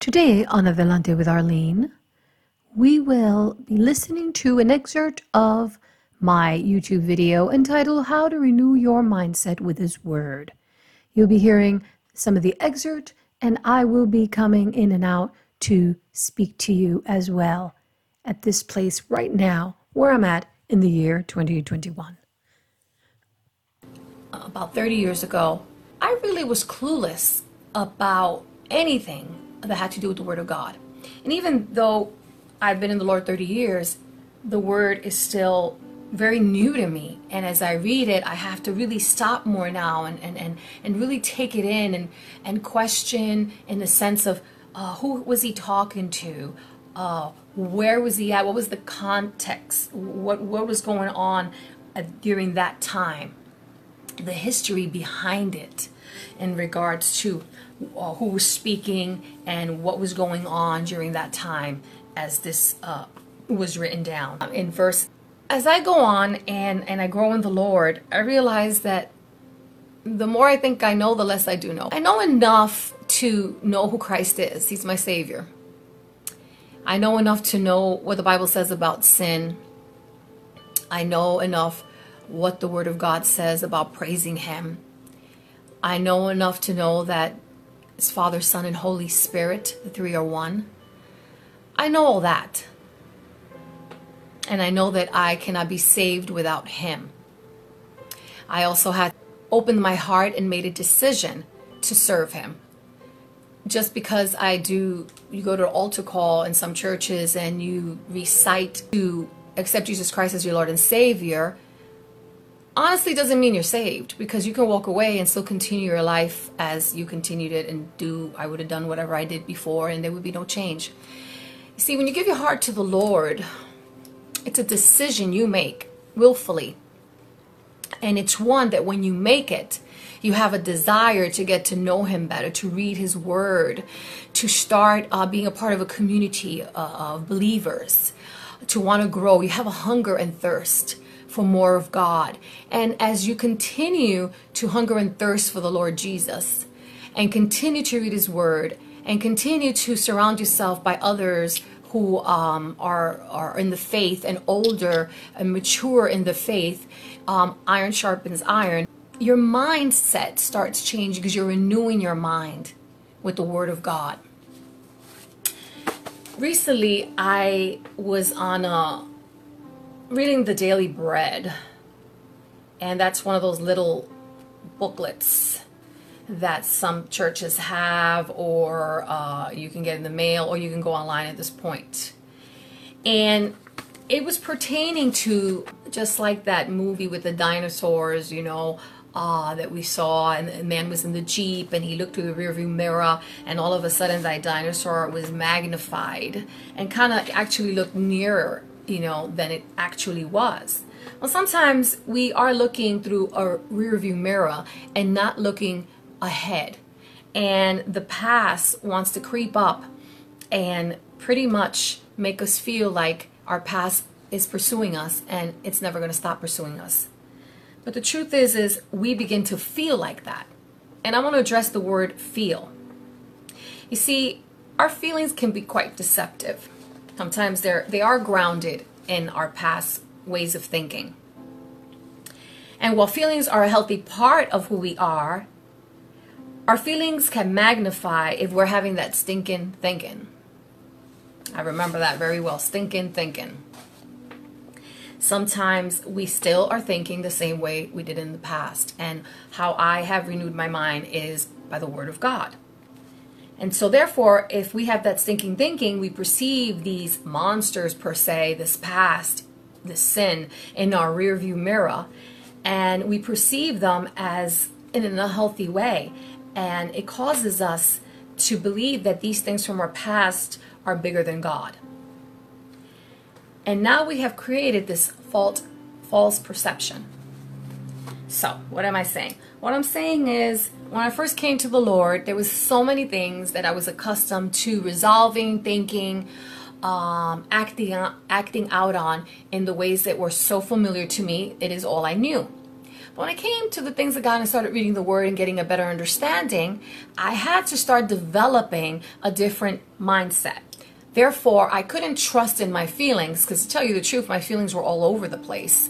Today on Adelante with Arlene, we will be listening to an excerpt of my YouTube video entitled How to Renew Your Mindset with His Word. You'll be hearing some of the excerpt, and I will be coming in and out to speak to you as well at this place right now where I'm at in the year 2021. About 30 years ago, I really was clueless about anything that had to do with the Word of God. And even though I've been in the Lord 30 years, the Word is still very new to me. And as I read it, I have to really stop more now and, and, and, and really take it in and, and question in the sense of uh, who was he talking to? Uh, where was he at? What was the context? What, what was going on uh, during that time? The history behind it in regards to uh, who was speaking and what was going on during that time as this uh, was written down. In verse as i go on and and i grow in the lord i realize that the more i think i know the less i do know. I know enough to know who christ is. He's my savior. I know enough to know what the bible says about sin. I know enough what the word of god says about praising him. I know enough to know that it's father son and holy spirit the three are one i know all that and I know that I cannot be saved without Him. I also had opened my heart and made a decision to serve Him. Just because I do, you go to an altar call in some churches and you recite to accept Jesus Christ as your Lord and Savior, honestly doesn't mean you're saved because you can walk away and still continue your life as you continued it and do, I would have done whatever I did before and there would be no change. You see, when you give your heart to the Lord, it's a decision you make willfully. And it's one that when you make it, you have a desire to get to know him better, to read his word, to start uh, being a part of a community uh, of believers, to want to grow. You have a hunger and thirst for more of God. And as you continue to hunger and thirst for the Lord Jesus and continue to read his word and continue to surround yourself by others who um, are are in the faith and older and mature in the faith, um, iron sharpens iron. Your mindset starts changing because you're renewing your mind with the Word of God. Recently, I was on a reading the Daily Bread, and that's one of those little booklets that some churches have, or uh, you can get in the mail, or you can go online at this point. And it was pertaining to just like that movie with the dinosaurs, you know, uh, that we saw, and the man was in the jeep, and he looked through the rearview mirror, and all of a sudden that dinosaur was magnified and kind of actually looked nearer, you know, than it actually was. Well, sometimes we are looking through a rearview mirror and not looking ahead. And the past wants to creep up and pretty much make us feel like our past is pursuing us and it's never going to stop pursuing us. But the truth is is we begin to feel like that. And I want to address the word feel. You see, our feelings can be quite deceptive. Sometimes they're they are grounded in our past ways of thinking. And while feelings are a healthy part of who we are, our feelings can magnify if we're having that stinking thinking. I remember that very well stinking thinking. Sometimes we still are thinking the same way we did in the past. And how I have renewed my mind is by the Word of God. And so, therefore, if we have that stinking thinking, we perceive these monsters per se, this past, this sin in our rearview mirror, and we perceive them as in an unhealthy way and it causes us to believe that these things from our past are bigger than God. And now we have created this fault, false perception. So, what am I saying? What I'm saying is, when I first came to the Lord, there was so many things that I was accustomed to resolving, thinking, um, acting, acting out on in the ways that were so familiar to me. It is all I knew. But when I came to the things of God and started reading the Word and getting a better understanding, I had to start developing a different mindset. Therefore, I couldn't trust in my feelings because to tell you the truth, my feelings were all over the place.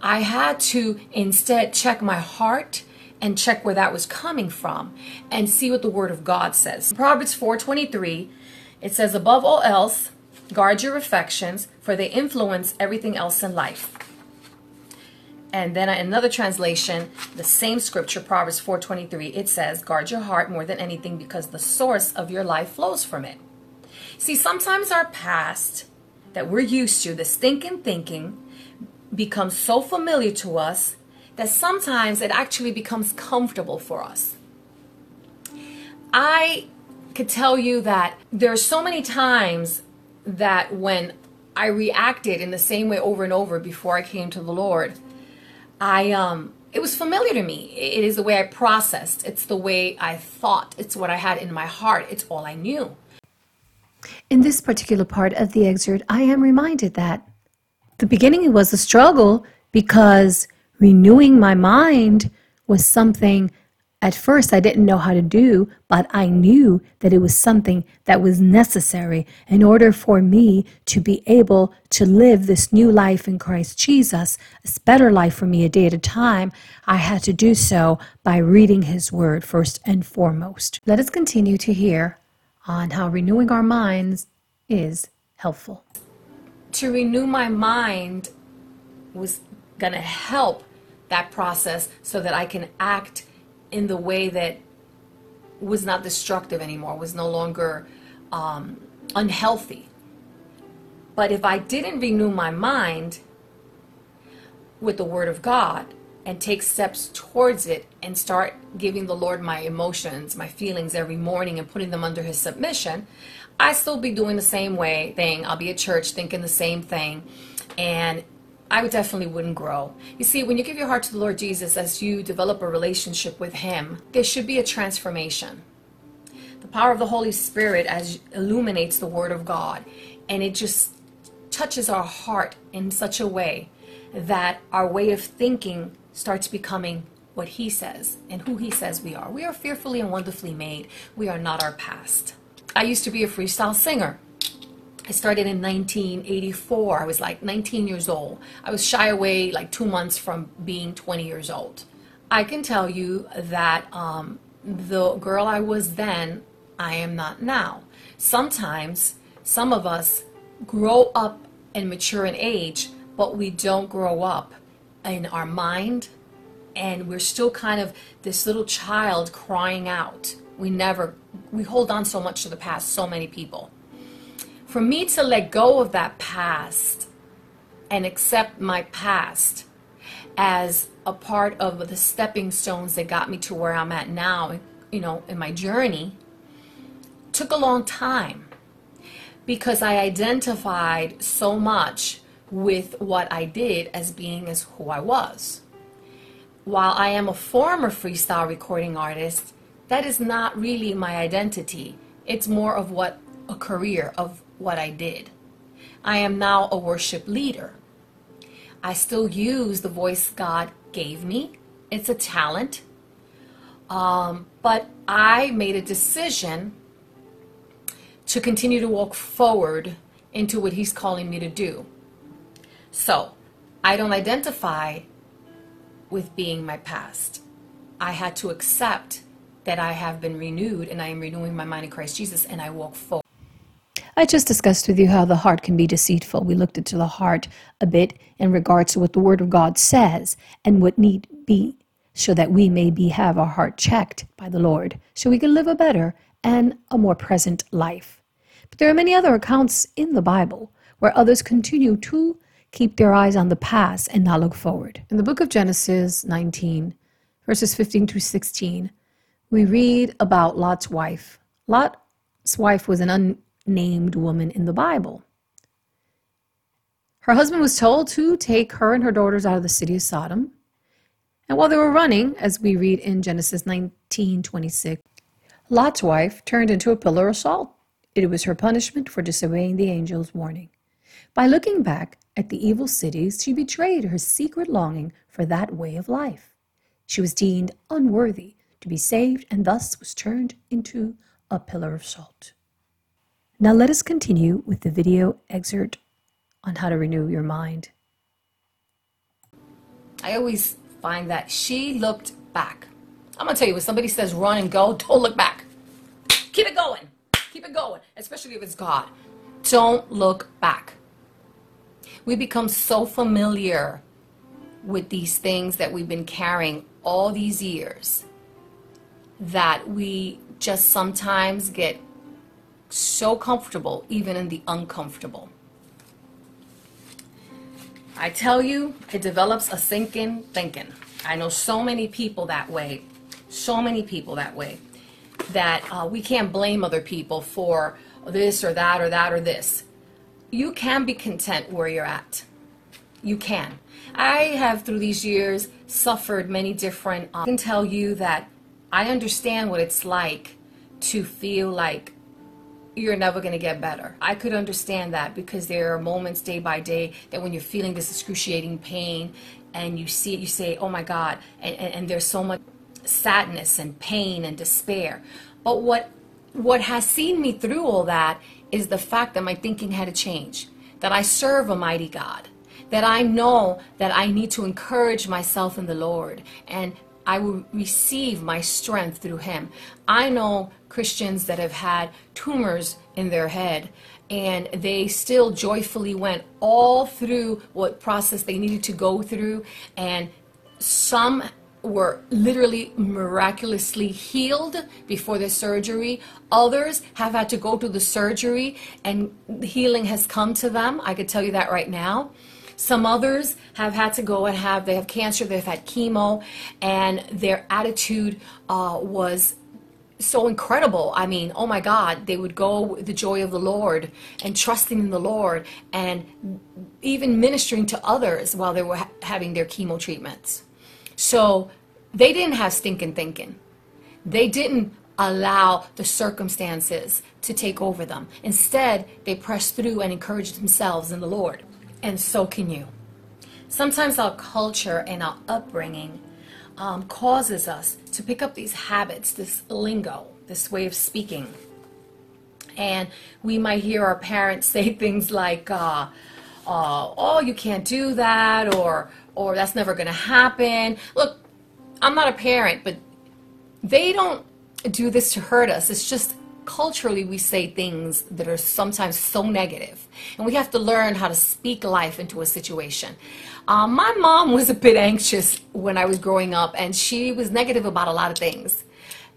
I had to instead check my heart and check where that was coming from and see what the word of God says. Proverbs 4:23 it says above all else guard your affections for they influence everything else in life. And then another translation, the same scripture Proverbs 4:23 it says guard your heart more than anything because the source of your life flows from it. See, sometimes our past that we're used to, the stinking thinking, becomes so familiar to us that sometimes it actually becomes comfortable for us. I could tell you that there are so many times that when I reacted in the same way over and over before I came to the Lord, I um it was familiar to me. It is the way I processed. It's the way I thought. It's what I had in my heart. It's all I knew. In this particular part of the excerpt, I am reminded that the beginning was a struggle because renewing my mind was something at first I didn't know how to do, but I knew that it was something that was necessary in order for me to be able to live this new life in Christ Jesus, a better life for me a day at a time. I had to do so by reading His Word first and foremost. Let us continue to hear on how renewing our minds is helpful. To renew my mind was going to help that process so that I can act in the way that was not destructive anymore, was no longer um, unhealthy. But if I didn't renew my mind with the Word of God, and take steps towards it and start giving the Lord my emotions, my feelings every morning and putting them under his submission, I still be doing the same way thing. I'll be at church thinking the same thing. And I definitely wouldn't grow. You see, when you give your heart to the Lord Jesus, as you develop a relationship with Him, there should be a transformation. The power of the Holy Spirit as illuminates the Word of God, and it just touches our heart in such a way that our way of thinking starts becoming what he says and who he says we are. We are fearfully and wonderfully made. We are not our past. I used to be a freestyle singer. I started in 1984. I was like 19 years old. I was shy away like two months from being 20 years old. I can tell you that um, the girl I was then, I am not now. Sometimes some of us grow up and mature in age, but we don't grow up in our mind and we're still kind of this little child crying out. We never, we hold on so much to the past, so many people. For me to let go of that past and accept my past as a part of the stepping stones that got me to where I'm at now, you know, in my journey, took a long time because I identified so much with what I did as being as who I was. While I am a former freestyle recording artist, that is not really my identity. It's more of what a career of what I did. I am now a worship leader. I still use the voice God gave me. It's a talent. Um, but I made a decision to continue to walk forward into what He's calling me to do. So I don't identify with being my past. I had to accept that I have been renewed and I am renewing my mind in Christ Jesus and I walk forward. I just discussed with you how the heart can be deceitful. We looked into the heart a bit in regards to what the Word of God says and what need be so that we may be have our heart checked by the Lord so we can live a better and a more present life. But there are many other accounts in the Bible where others continue to keep their eyes on the past and not look forward. In the book of Genesis 19, verses 15 to 16, we read about Lot's wife. Lot's wife was an unnamed woman in the Bible. Her husband was told to take her and her daughters out of the city of Sodom. And while they were running, as we read in Genesis 19:26, Lot's wife turned into a pillar of salt. It was her punishment for disobeying the angel's warning. By looking back at the evil cities, she betrayed her secret longing for that way of life. She was deemed unworthy to be saved and thus was turned into a pillar of salt. Now let us continue with the video excerpt on how to renew your mind. I always find that she looked back. I'm gonna tell you, when somebody says run and go, don't look back. Keep it going. Keep it going, especially if it's God. Don't look back. We become so familiar with these things that we've been carrying all these years that we just sometimes get so comfortable, even in the uncomfortable. I tell you, it develops a sinking thinking. I know so many people that way, so many people that way, that uh, we can't blame other people for this or that or that or this. You can be content where you're at. You can. I have, through these years, suffered many different. Um, I can tell you that I understand what it's like to feel like you're never going to get better. I could understand that because there are moments day by day that when you're feeling this excruciating pain and you see it, you say, oh my God, and, and, and there's so much sadness and pain and despair. But what what has seen me through all that is the fact that my thinking had to change, that I serve a mighty God, that I know that I need to encourage myself in the Lord and I will receive my strength through him. I know Christians that have had tumors in their head and they still joyfully went all through what process they needed to go through and some were literally miraculously healed before the surgery. Others have had to go through the surgery and healing has come to them. I could tell you that right now. Some others have had to go and have, they have cancer, they've had chemo, and their attitude uh, was so incredible. I mean, oh my God, they would go with the joy of the Lord and trusting in the Lord and even ministering to others while they were ha- having their chemo treatments. So they didn't have stinking thinking. They didn't allow the circumstances to take over them. Instead, they pressed through and encouraged themselves in the Lord. And so can you. Sometimes our culture and our upbringing um, causes us to pick up these habits, this lingo, this way of speaking. And we might hear our parents say things like, uh, uh, oh, you can't do that, or, or that's never going to happen. Look, I'm not a parent, but they don't do this to hurt us. It's just culturally we say things that are sometimes so negative and we have to learn how to speak life into a situation. Um, my mom was a bit anxious when i was growing up and she was negative about a lot of things.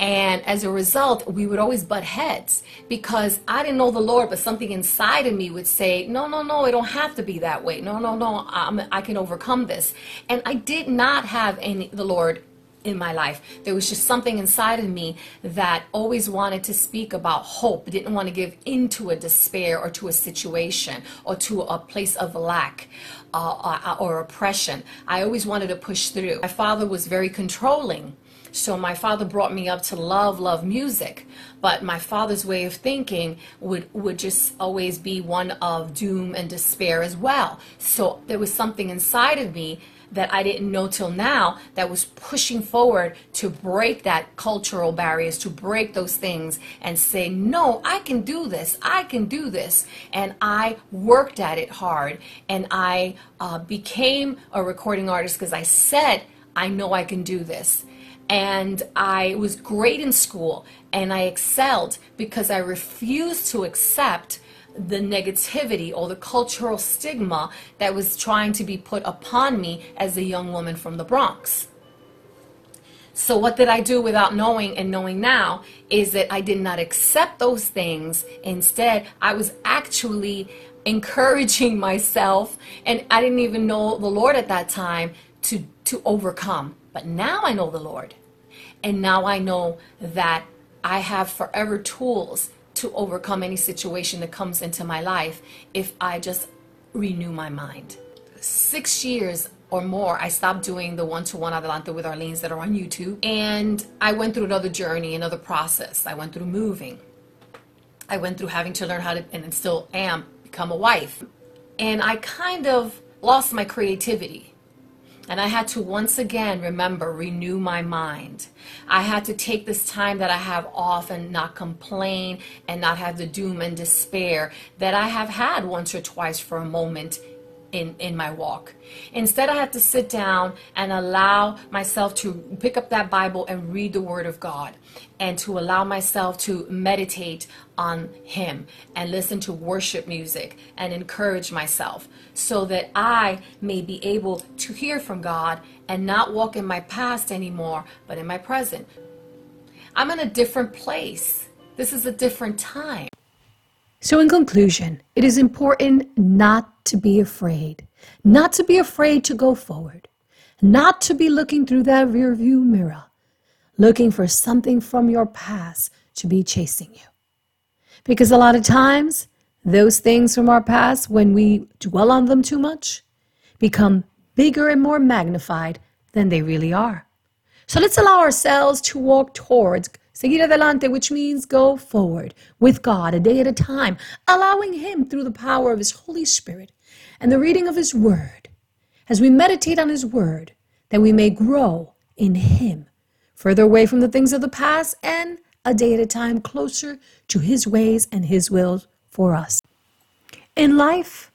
And as a result we would always butt heads because i didn't know the lord but something inside of me would say no no no it don't have to be that way. No no no I'm, i can overcome this. And i did not have any the lord in my life. There was just something inside of me that always wanted to speak about hope, didn't want to give into a despair or to a situation or to a place of lack uh, uh, or oppression. I always wanted to push through. My father was very controlling. So my father brought me up to love, love music, but my father's way of thinking would would just always be one of doom and despair as well. So there was something inside of me that I didn't know till now that was pushing forward to break that cultural barriers, to break those things and say, no, I can do this. I can do this. And I worked at it hard and I uh, became a recording artist because I said, I know I can do this. And I was great in school and I excelled because I refused to accept the negativity or the cultural stigma that was trying to be put upon me as a young woman from the Bronx. So, what did I do without knowing and knowing now is that I did not accept those things. Instead, I was actually encouraging myself, and I didn't even know the Lord at that time to, to overcome. But now I know the Lord. And now I know that I have forever tools to overcome any situation that comes into my life if I just renew my mind. Six years or more, I stopped doing the one to one Adelante with Arlene's that are on YouTube. And I went through another journey, another process. I went through moving. I went through having to learn how to, and still am, become a wife. And I kind of lost my creativity. And I had to once again remember, renew my mind. I had to take this time that I have off and not complain and not have the doom and despair that I have had once or twice for a moment in, in my walk. Instead, I had to sit down and allow myself to pick up that Bible and read the Word of God and to allow myself to meditate on Him and listen to worship music and encourage myself so that I may be able to hear from God and not walk in my past anymore, but in my present. I'm in a different place. This is a different time. So, in conclusion, it is important not to be afraid, not to be afraid to go forward, not to be looking through that rearview mirror, looking for something from your past to be chasing you. Because a lot of times, those things from our past, when we dwell on them too much, become bigger and more magnified than they really are. So let's allow ourselves to walk towards Seguir adelante, which means go forward with God a day at a time, allowing Him through the power of His Holy Spirit and the reading of His Word, as we meditate on His Word, that we may grow in Him, further away from the things of the past and a day at a time closer to His ways and His will for us. In life,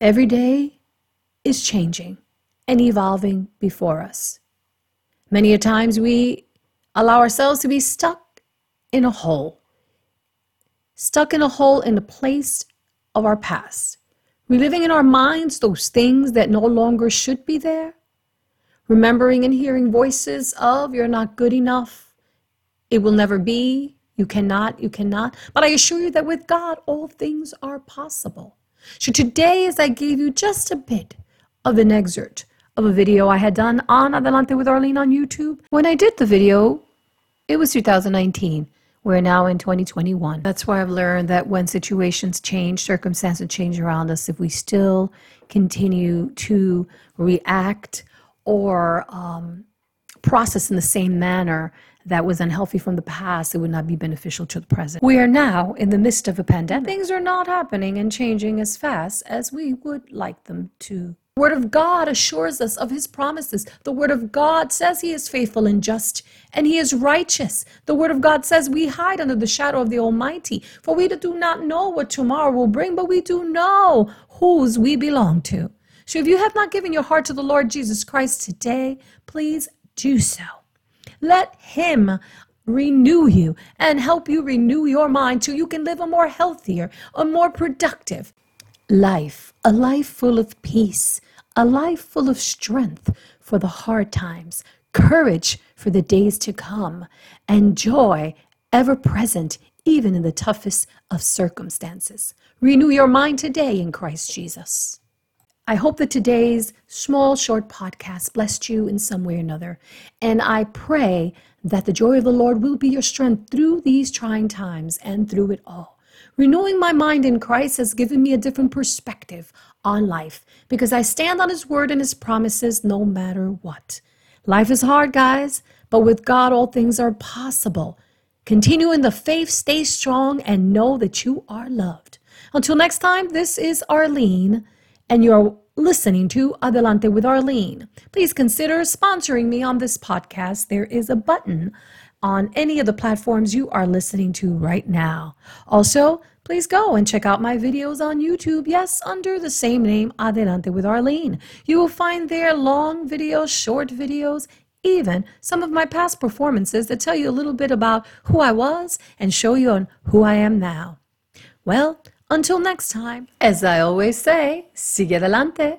every day is changing and evolving before us. Many a times we allow ourselves to be stuck in a hole, stuck in a hole in the place of our past, reliving in our minds those things that no longer should be there, remembering and hearing voices of you're not good enough, it will never be, you cannot, you cannot. But I assure you that with God, all things are possible. So today, as I gave you just a bit of an excerpt of a video I had done on Adelante with Arlene on YouTube. When I did the video, it was 2019. We're now in 2021. That's why I've learned that when situations change, circumstances change around us, if we still continue to react or um, process in the same manner that was unhealthy from the past, it would not be beneficial to the present. We are now in the midst of a pandemic. Things are not happening and changing as fast as we would like them to the Word of God assures us of His promises. The Word of God says He is faithful and just, and He is righteous. The Word of God says we hide under the shadow of the Almighty, for we do not know what tomorrow will bring, but we do know whose we belong to. So if you have not given your heart to the Lord Jesus Christ today, please do so. Let Him renew you and help you renew your mind so you can live a more healthier, a more productive life, a life full of peace, a life full of strength for the hard times, courage for the days to come, and joy ever present even in the toughest of circumstances. Renew your mind today in Christ Jesus. I hope that today's small, short podcast blessed you in some way or another. And I pray that the joy of the Lord will be your strength through these trying times and through it all. Renewing my mind in Christ has given me a different perspective on life because I stand on His word and His promises no matter what. Life is hard, guys, but with God, all things are possible. Continue in the faith, stay strong, and know that you are loved. Until next time, this is Arlene, and you're listening to Adelante with Arlene. Please consider sponsoring me on this podcast. There is a button on any of the platforms you are listening to right now. Also, please go and check out my videos on YouTube. Yes, under the same name, Adelante with Arlene. You will find there long videos, short videos, even some of my past performances that tell you a little bit about who I was and show you on who I am now. Well, until next time, as I always say, sigue adelante.